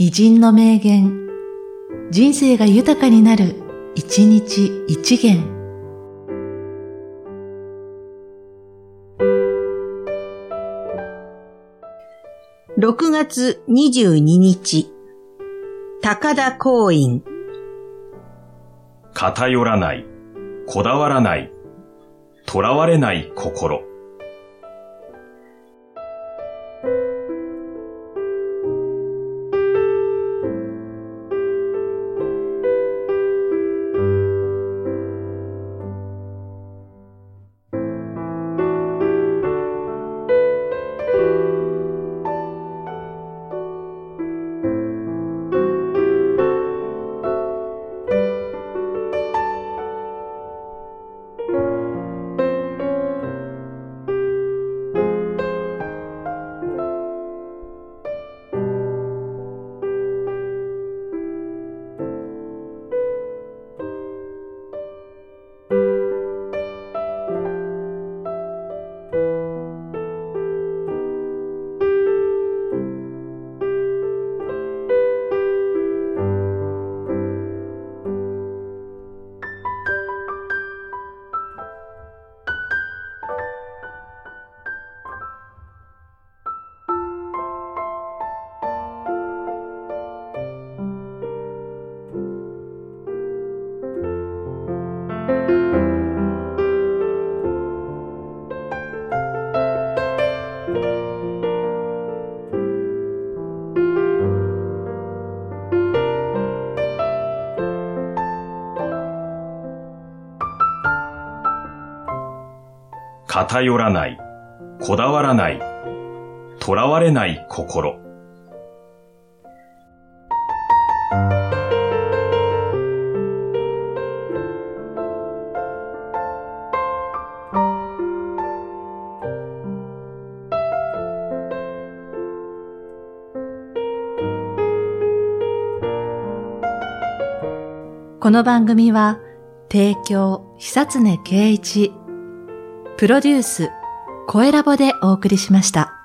偉人の名言、人生が豊かになる、一日一元。6月22日、高田公院。偏らない、こだわらない、囚われない心。偏らない、こだわらない、囚われない心。この番組は、提供、久常圭一、プロデュース、声ラボでお送りしました。